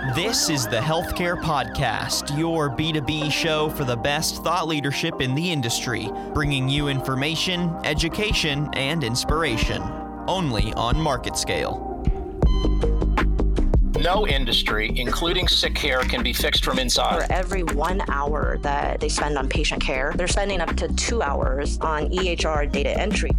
This is the Healthcare Podcast, your B2B show for the best thought leadership in the industry, bringing you information, education, and inspiration. Only on Market Scale. No industry, including sick care, can be fixed from inside. For every one hour that they spend on patient care, they're spending up to two hours on EHR data entry.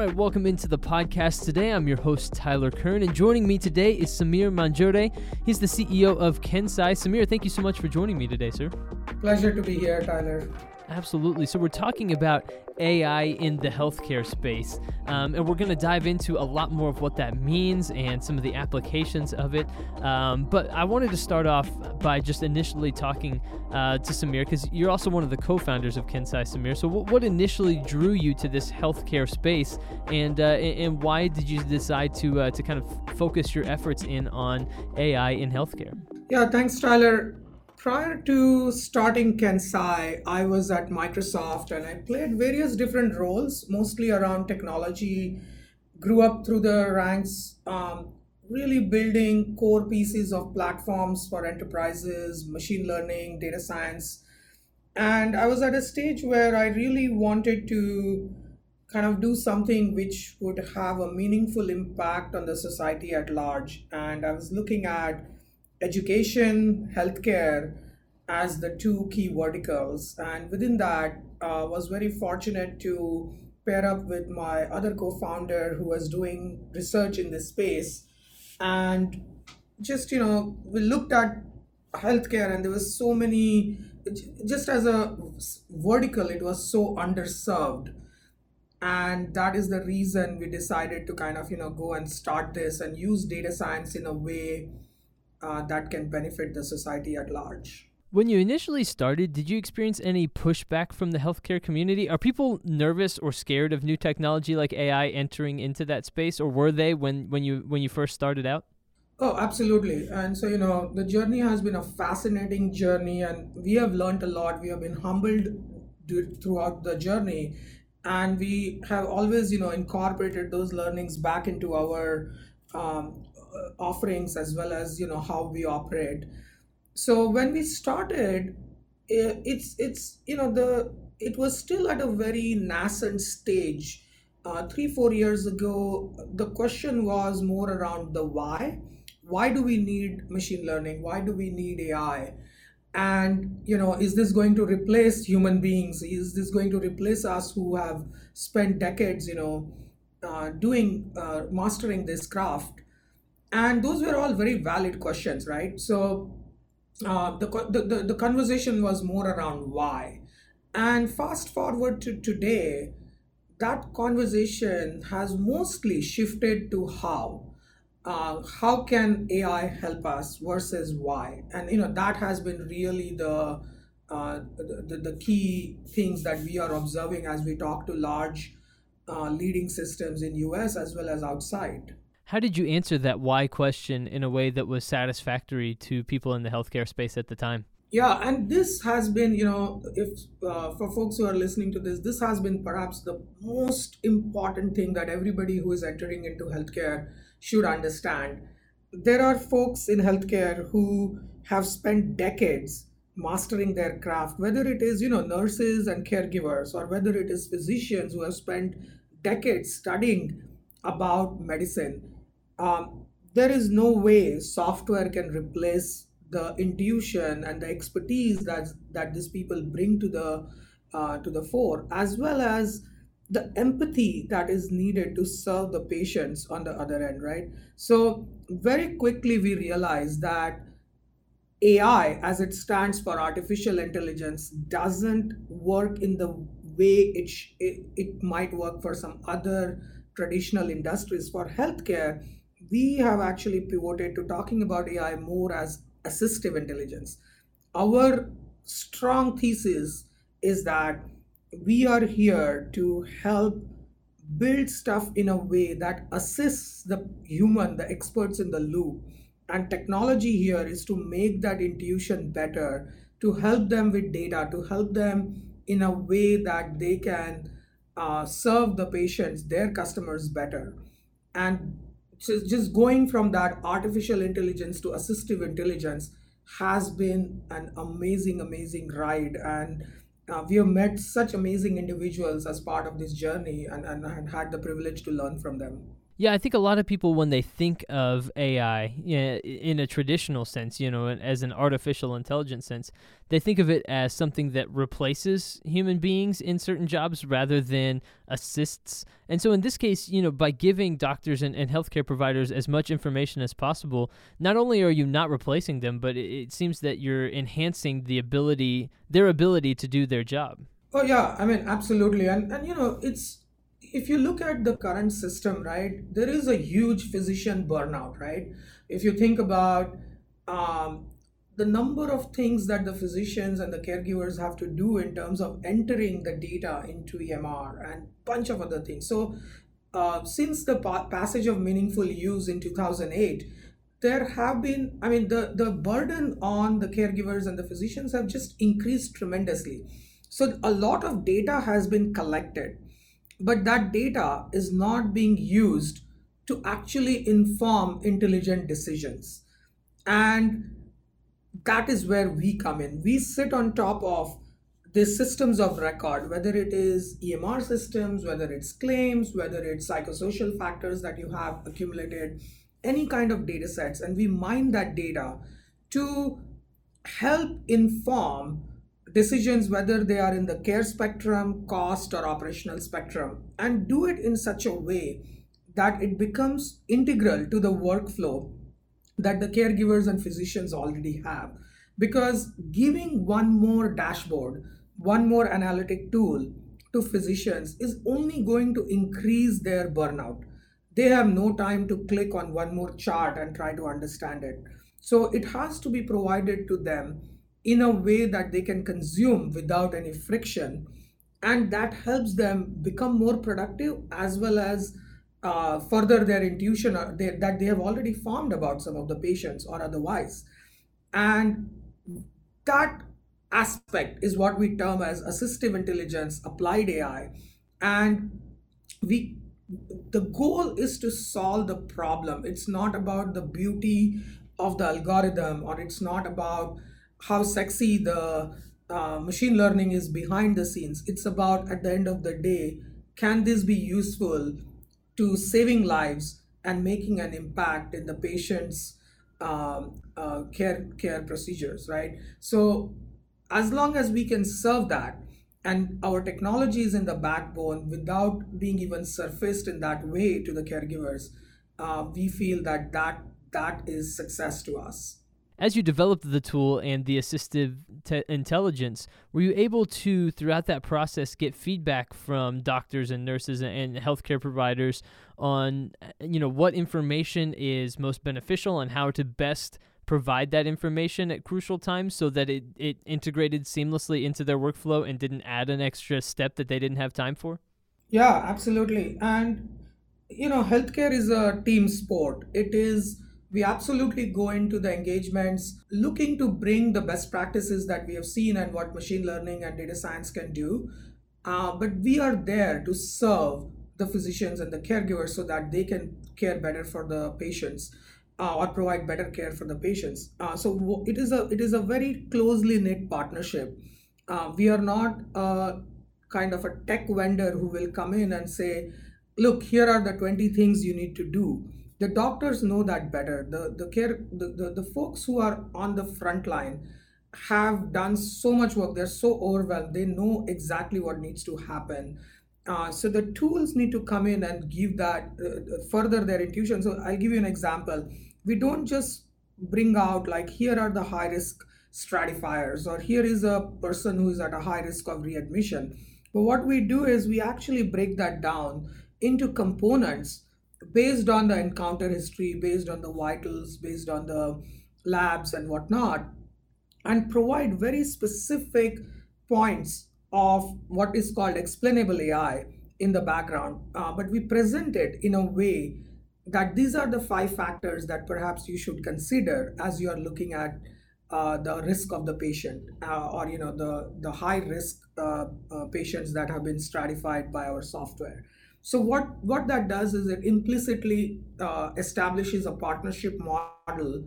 Right, welcome into the podcast today. I'm your host, Tyler Kern, and joining me today is Samir Manjure. He's the CEO of KenSci. Samir, thank you so much for joining me today, sir. Pleasure to be here, Tyler. Absolutely. So, we're talking about AI in the healthcare space, um, and we're going to dive into a lot more of what that means and some of the applications of it. Um, but I wanted to start off by just initially talking uh, to Samir because you're also one of the co founders of KenSci, Samir. So, w- what initially drew you to this healthcare space, and, uh, and why did you decide to, uh, to kind of focus your efforts in on AI in healthcare? Yeah, thanks, Tyler prior to starting KenSci, I was at Microsoft and I played various different roles, mostly around technology. Grew up through the ranks, um, really building core pieces of platforms for enterprises, machine learning, data science. And I was at a stage where I really wanted to kind of do something which would have a meaningful impact on the society at large. And I was looking at education, healthcare as the two key verticals. And within that, uh, was very fortunate to pair up with my other co-founder who was doing research in this space. And just, you know, we looked at healthcare and there was so many, just as a vertical, it was so underserved and that is the reason we decided to kind of you know go and start this and use data science in a way uh, that can benefit the society at large. When you initially started, did you experience any pushback from the healthcare community? Are people nervous or scared of new technology like AI entering into that space, or were they when, when you when you first started out? Oh, absolutely. And so, you know, the journey has been a fascinating journey, and we have learned a lot. We have been humbled throughout the journey, and we have always, you know, incorporated those learnings back into our um, offerings as well as you know how we operate. So when we started it's it's you know the it was still at a very nascent stage. Uh, three four years ago the question was more around the why. Why do we need machine learning? Why do we need ai and you know is this going to replace human beings? Is this going to replace us who have spent decades you know uh, doing uh, mastering this craft and those were all very valid questions right? So uh, the, the, the conversation was more around why. And fast forward to today that conversation has mostly shifted to how uh, how can ai help us versus why? And you know that has been really the uh, the, the key things that we are observing as we talk to large uh, leading systems in us as well as outside how did you answer that why question in a way that was satisfactory to people in the healthcare space at the time? Yeah, and this has been, you know, if uh, for folks who are listening to this, this has been perhaps the most important thing that everybody who is entering into healthcare should understand. There are folks in healthcare who have spent decades mastering their craft, whether it is, you know, nurses and caregivers, or whether it is physicians who have spent decades studying about medicine um, there is no way software can replace the intuition and the expertise that that these people bring to the uh, to the fore, as well as the empathy that is needed to serve the patients on the other end, right? So very quickly we realize that AI, as it stands for artificial intelligence, doesn't work in the way it, sh- it, it might work for some other traditional industries. For healthcare, we have actually pivoted to talking about AI more as assistive intelligence. Our strong thesis is that we are here to help build stuff in a way that assists the human, the experts in the loop. And technology here is to make that intuition better, to help them with data, to help them in a way that they can uh, serve the patients, their customers better. And just, just going from that artificial intelligence to assistive intelligence has been an amazing, amazing ride. And uh, we have met such amazing individuals as part of this journey and, and, and had the privilege to learn from them. Yeah, I think a lot of people, when they think of AI in a traditional sense, you know, as an artificial intelligence sense, they think of it as something that replaces human beings in certain jobs rather than assists. And so, in this case, you know, by giving doctors and, and healthcare providers as much information as possible, not only are you not replacing them, but it, it seems that you're enhancing the ability, their ability to do their job. Oh yeah, I mean absolutely, and and you know it's if you look at the current system, right, there is a huge physician burnout, right? If you think about um, the number of things that the physicians and the caregivers have to do in terms of entering the data into EMR and bunch of other things. So, uh, since the pa- passage of meaningful use in 2008, there have been, I mean, the, the burden on the caregivers and the physicians have just increased tremendously. So, a lot of data has been collected but that data is not being used to actually inform intelligent decisions. And that is where we come in. We sit on top of the systems of record, whether it is EMR systems, whether it's claims, whether it's psychosocial factors that you have accumulated, any kind of data sets, and we mine that data to help inform decisions whether they are in the care spectrum, cost, or operational spectrum, and do it in such a way that it becomes integral to the workflow that the caregivers and physicians already have. Because giving one more dashboard, one more analytic tool to physicians is only going to increase their burnout. They have no time to click on one more chart and try to understand it. So it has to be provided to them in a way that they can consume without any friction. And that helps them become more productive as well as uh, further their intuition uh, they, that they have already formed about some of the patients or otherwise. And that aspect is what we term as assistive intelligence applied ai and we the goal is to solve the problem. It's not about the beauty of the algorithm or it's not about how sexy the uh, machine learning is behind the scenes. It's about, at the end of the day, can this be useful to saving lives and making an impact in the patient's um, uh, care care procedures, right? So, as long as we can serve that, and our technology is in the backbone without being even surfaced in that way to the caregivers, uh, we feel that that that is success to us as you developed the tool and the assistive te- intelligence, were you able to, throughout that process, get feedback from doctors and nurses and healthcare providers on, you know, what information is most beneficial and how to best provide that information at crucial times so that it, it integrated seamlessly into their workflow and didn't add an extra step that they didn't have time for? Yeah, absolutely. And, you know, healthcare is a team sport. It is we absolutely go into the engagements looking to bring the best practices that we have seen and what machine learning and data science can do. Uh, but we are there to serve the physicians and the caregivers so that they can care better for the patients uh, or provide better care for the patients. Uh, so it is a it is a very closely knit partnership. Uh, we are not a kind of a tech vendor who will come in and say, "Look, here are the 20 things you need to do." The doctors know that better. The the care the, the, the folks who are on the front line have done so much work. They're so overwhelmed. They know exactly what needs to happen. Uh, so the tools need to come in and give that uh, uh, further their intuition. So i'll give you an example. We don't just bring out like here are the high risk stratifiers or here is a person who is at a high risk of readmission. But what we do is we actually break that down into components based on the encounter history, based on the vitals, based on the labs and whatnot, and provide very specific points of what is called explainable AI in the background. Uh, but we present it in a way that these are the five factors that perhaps you should consider as you are looking at uh, the risk of the patient uh, or you know the the high risk uh, uh patients that have been stratified by our software So what what that does is it implicitly uh, establishes a partnership model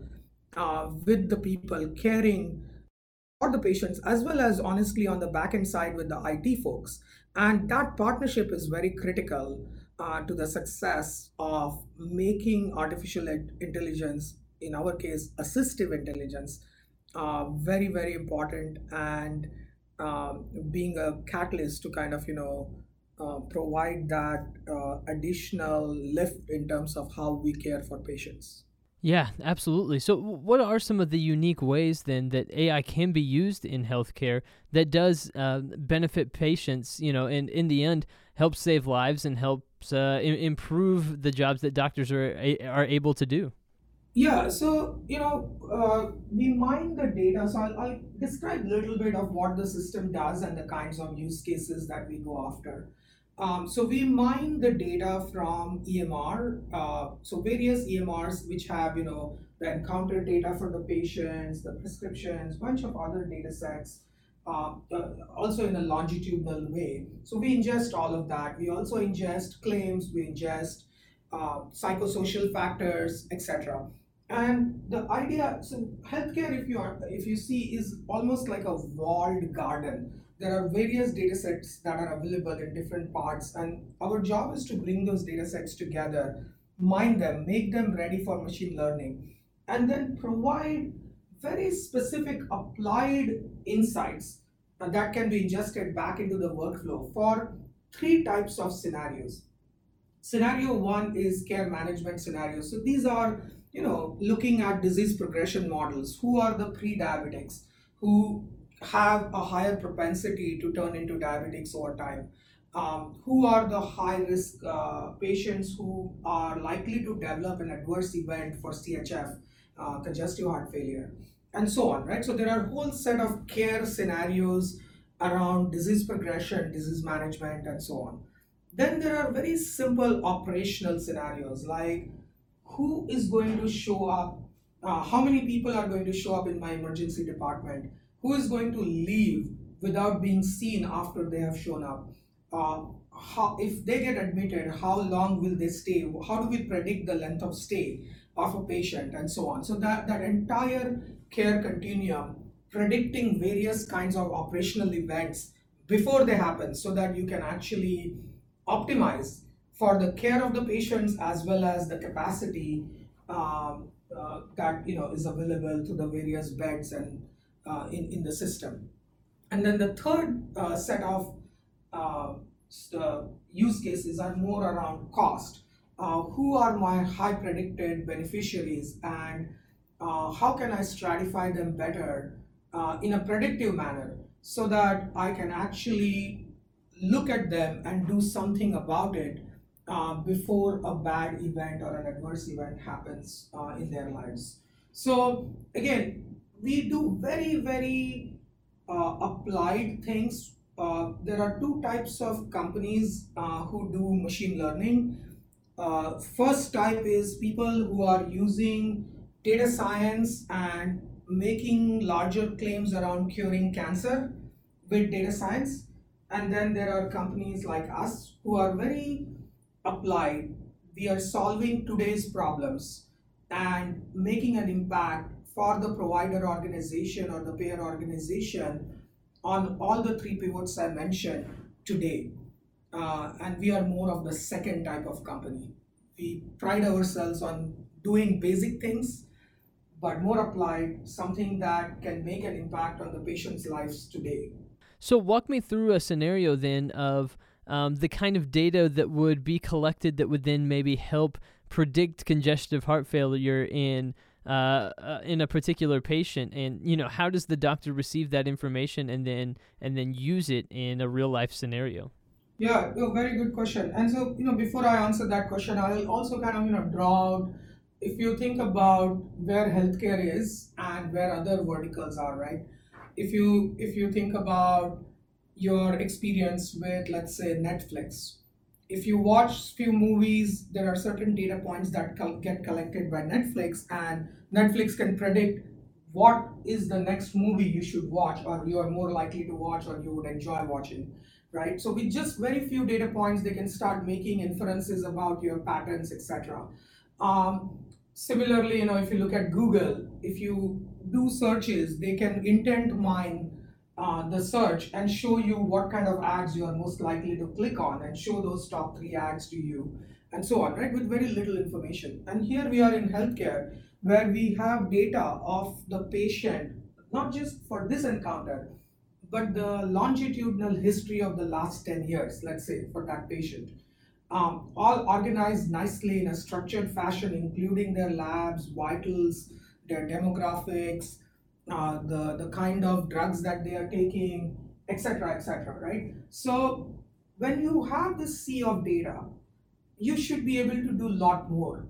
uh, with the people caring for the patients as well as honestly on the back end side with the IT folks. And that partnership is very critical uh, to the success of making artificial intelligence, in our case, assistive intelligence, uh, very, very important and um, being a catalyst to kind of, you know, uh, provide that uh, additional lift in terms of how we care for patients. Yeah, absolutely. So, what are some of the unique ways then that AI can be used in healthcare that does uh, benefit patients? You know, and in the end, helps save lives and helps uh, improve the jobs that doctors are are able to do. Yeah, so you know, uh, we mine the data. So I'll, I'll describe a little bit of what the system does and the kinds of use cases that we go after. Um, so we mine the data from EMR, uh, so various EMRs which have you know the encounter data for the patients, the prescriptions, bunch of other data sets, uh, also in a longitudinal way. So we ingest all of that. We also ingest claims, we ingest uh, psychosocial factors, etc. And the idea, so healthcare, if you are, if you see, is almost like a walled garden. There are various data sets that are available in different parts and our job is to bring those data sets together mine them make them ready for machine learning and then provide very specific applied insights that can be ingested back into the workflow for three types of scenarios. Scenario one is care management scenarios. So these are you know looking at disease progression models who are the pre-diabetics who have a higher propensity to turn into diabetics over time. Um, who are the high risk uh, patients who are likely to develop an adverse event for CHF, uh, congestive heart failure, and so on, right? So there are a whole set of care scenarios around disease progression, disease management, and so on. Then there are very simple operational scenarios like who is going to show up, uh, how many people are going to show up in my emergency department, who is going to leave without being seen after they have shown up? Uh, how, if they get admitted, how long will they stay? How do we predict the length of stay of a patient and so on? So that, that entire care continuum, predicting various kinds of operational events before they happen so that you can actually optimize for the care of the patients as well as the capacity um, uh, that you know is available to the various beds and uh, in, in the system. And then the third uh, set of uh, use cases are more around cost. Uh, who are my high predicted beneficiaries and uh, how can I stratify them better uh, in a predictive manner so that I can actually look at them and do something about it before a bad event or an adverse event happens in their lives. So again, we do very, very uh, applied things. Uh, there are two types of companies uh, who do machine learning. Uh, first type is people who are using data science and making larger claims around curing cancer with data science. And then there are companies like us who are very applied. We are solving today's problems and making an impact for the provider organization or the payer organization on all the three pivots I mentioned today. Uh, and we are more of the second type of company. We pride ourselves on doing basic things, but more applied, something that can make an impact on the patient's lives today. So, walk me through a scenario then of um, the kind of data that would be collected that would then maybe help predict congestive heart failure in uh, uh, in a particular patient? And you know how does the doctor receive that information and then and then use it in a real life scenario? Yeah no, very good question. And so you know before i answer that question i'll also kind of you know draw out if you think about where healthcare is and where other verticals are right? If you if you think about your experience with let's say netflix if you watch few movies, there are certain data points that get collected by Netflix, and Netflix can predict what is the next movie you should watch, or you are more likely to watch, or you would enjoy watching. right? So with just very few data points, they can start making inferences about your patterns, etc. Um, similarly, you know, if you look at Google, if you do searches, they can intent mine uh, the search and show you what kind of ads you are most likely to click on and show those top three ads to you and so on, right? With very little information. And here we are in healthcare where we have data of the patient, not just for this encounter, but the longitudinal history of the last 10 years, let's say, for that patient. Um, all organized nicely in a structured fashion, including their labs, vitals, their demographics, uh, the, the kind of drugs that they are taking, etc., etc., right? So when you have this sea of data, you should be able to do a lot more.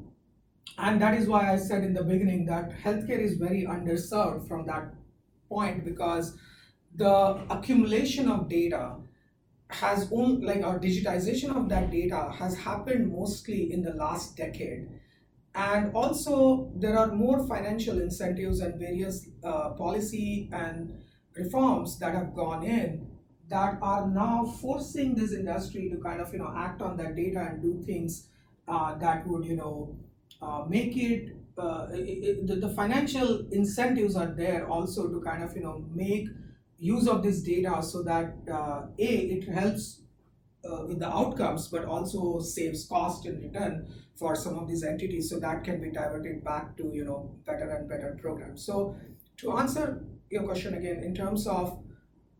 And that is why I said in the beginning that healthcare is very underserved from that point because the accumulation of data has only like our digitization of that data has happened mostly in the last decade and also there are more financial incentives and various uh, policy and reforms that have gone in that are now forcing this industry to kind of you know act on that data and do things uh, that would you know uh, make it, uh, the, the financial incentives are there also to kind of you know make use of this data so that uh, a it helps uh, with the outcomes but also saves cost in return for some of these entities. So that can be diverted back to you know better and better programs. So to answer your question again in terms of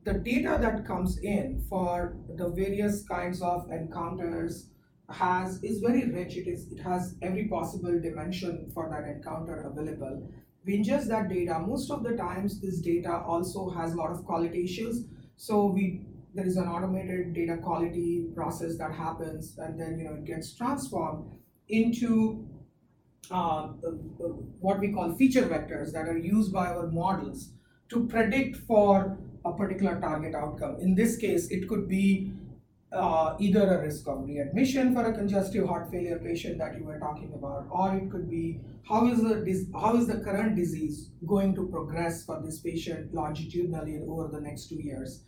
the data that comes in for the various kinds of encounters has is very rich. It is it has every possible dimension for that encounter available. We ingest that data most of the times this data also has a lot of quality issues. So we there is an automated data quality process that happens and then you know it gets transformed into uh, what we call feature vectors that are used by our models to predict for a particular target outcome. In this case it could be uh, either a risk of readmission for a congestive heart failure patient that you were talking about, or it could be how is the how is the current disease going to progress for this patient longitudinally over the next two years,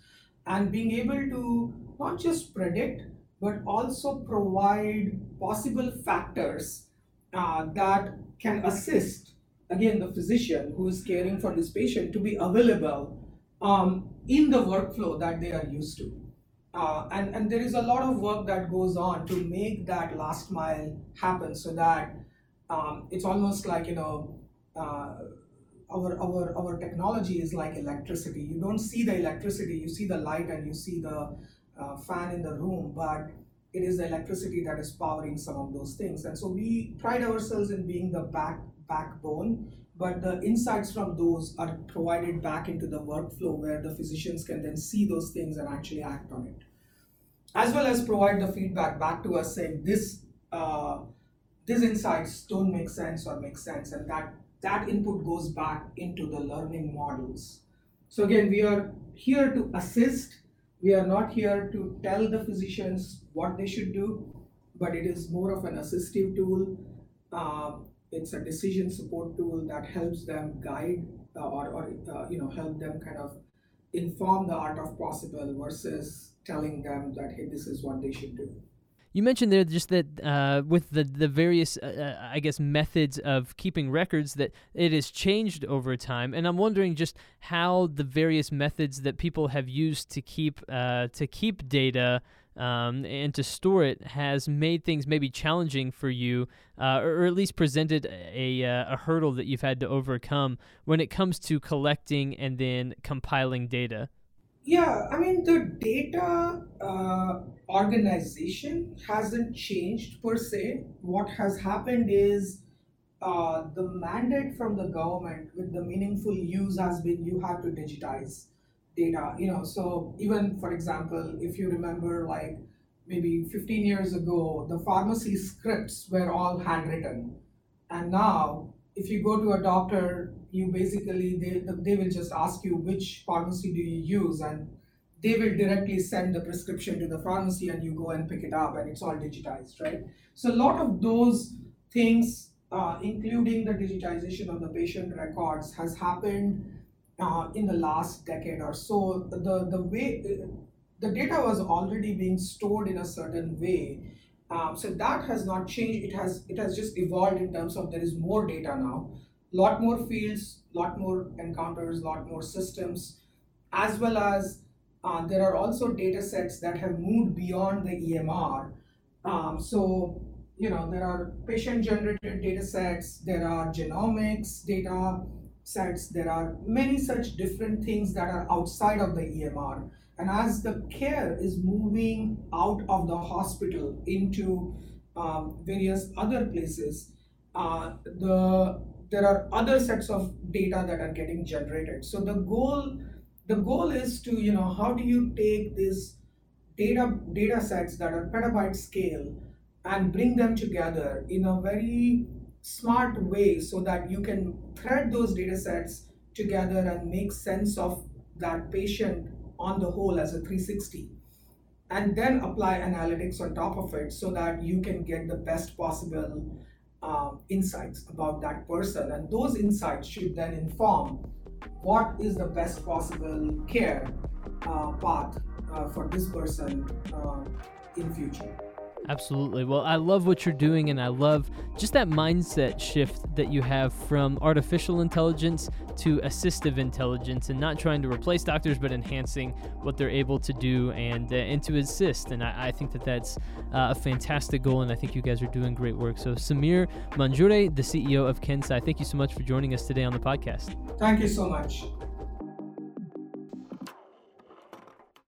and being able to not just predict but also provide possible factors uh, that can assist again the physician who is caring for this patient to be available um, in the workflow that they are used to. Uh, and, and there is a lot of work that goes on to make that last mile happen so that um, it's almost like, you know, uh, our, our, our technology is like electricity. You don't see the electricity, you see the light and you see the uh, fan in the room, but it is the electricity that is powering some of those things. And so we pride ourselves in being the back backbone, but the insights from those are provided back into the workflow where the physicians can then see those things and actually act on it as well as provide the feedback back to us saying this uh, these insights don't make sense or make sense and that that input goes back into the learning models. So again we are here to assist. We are not here to tell the physicians what they should do but it is more of an assistive tool. Uh, it's a decision support tool that helps them guide uh, or, or uh, you know help them kind of inform the art of possible versus telling them that hey this is what they should do you mentioned there just that uh, with the the various, uh, uh, I guess, methods of keeping records that it has changed over time, and I'm wondering just how the various methods that people have used to keep uh, to keep data um, and to store it has made things maybe challenging for you, uh, or, or, at least presented a, uh, a hurdle that you've had to overcome when it comes to collecting and then compiling data. Yeah, I mean, the data uh, organization hasn't changed per se. What has happened is uh, the mandate from the government with the meaningful use has been you have to digitize data. You know, so even for example, if you remember, like maybe 15 years ago, the pharmacy scripts were all handwritten, and now if you go to a doctor you basically they, they will just ask you which pharmacy do you use and they will directly send the prescription to the pharmacy and you go and pick it up and it's all digitized right so a lot of those things uh, including the digitization of the patient records has happened uh, in the last decade or so the the way the data was already being stored in a certain way. Um, so that has not changed. It has it has just evolved in terms of there is more data now, lot more fields, lot more encounters, lot more systems, as well as uh, there are also data sets that have moved beyond the EMR. Um, so you know there are patient generated data sets, there are genomics data sets, there are many such different things that are outside of the EMR. And as the care is moving out of the hospital into um, various other places, uh, the there are other sets of data that are getting generated. So the goal the goal is to you know how do you take these data data sets that are petabyte scale and bring them together in a very smart way so that you can thread those data sets together and make sense of that patient on the whole as a 360 and then apply analytics on top of it so that you can get the best possible um, insights about that person. And those insights should then inform what is the best possible care uh, path uh, for this person uh, in future Absolutely. Well, I love what you're doing, and I love just that mindset shift that you have from artificial intelligence to assistive intelligence, and not trying to replace doctors, but enhancing what they're able to do and uh, and to assist. And I, I think that that's uh, a fantastic goal, and I think you guys are doing great work. So, Samir Manjure, the CEO of KenSci, thank you so much for joining us today on the podcast. Thank you so much.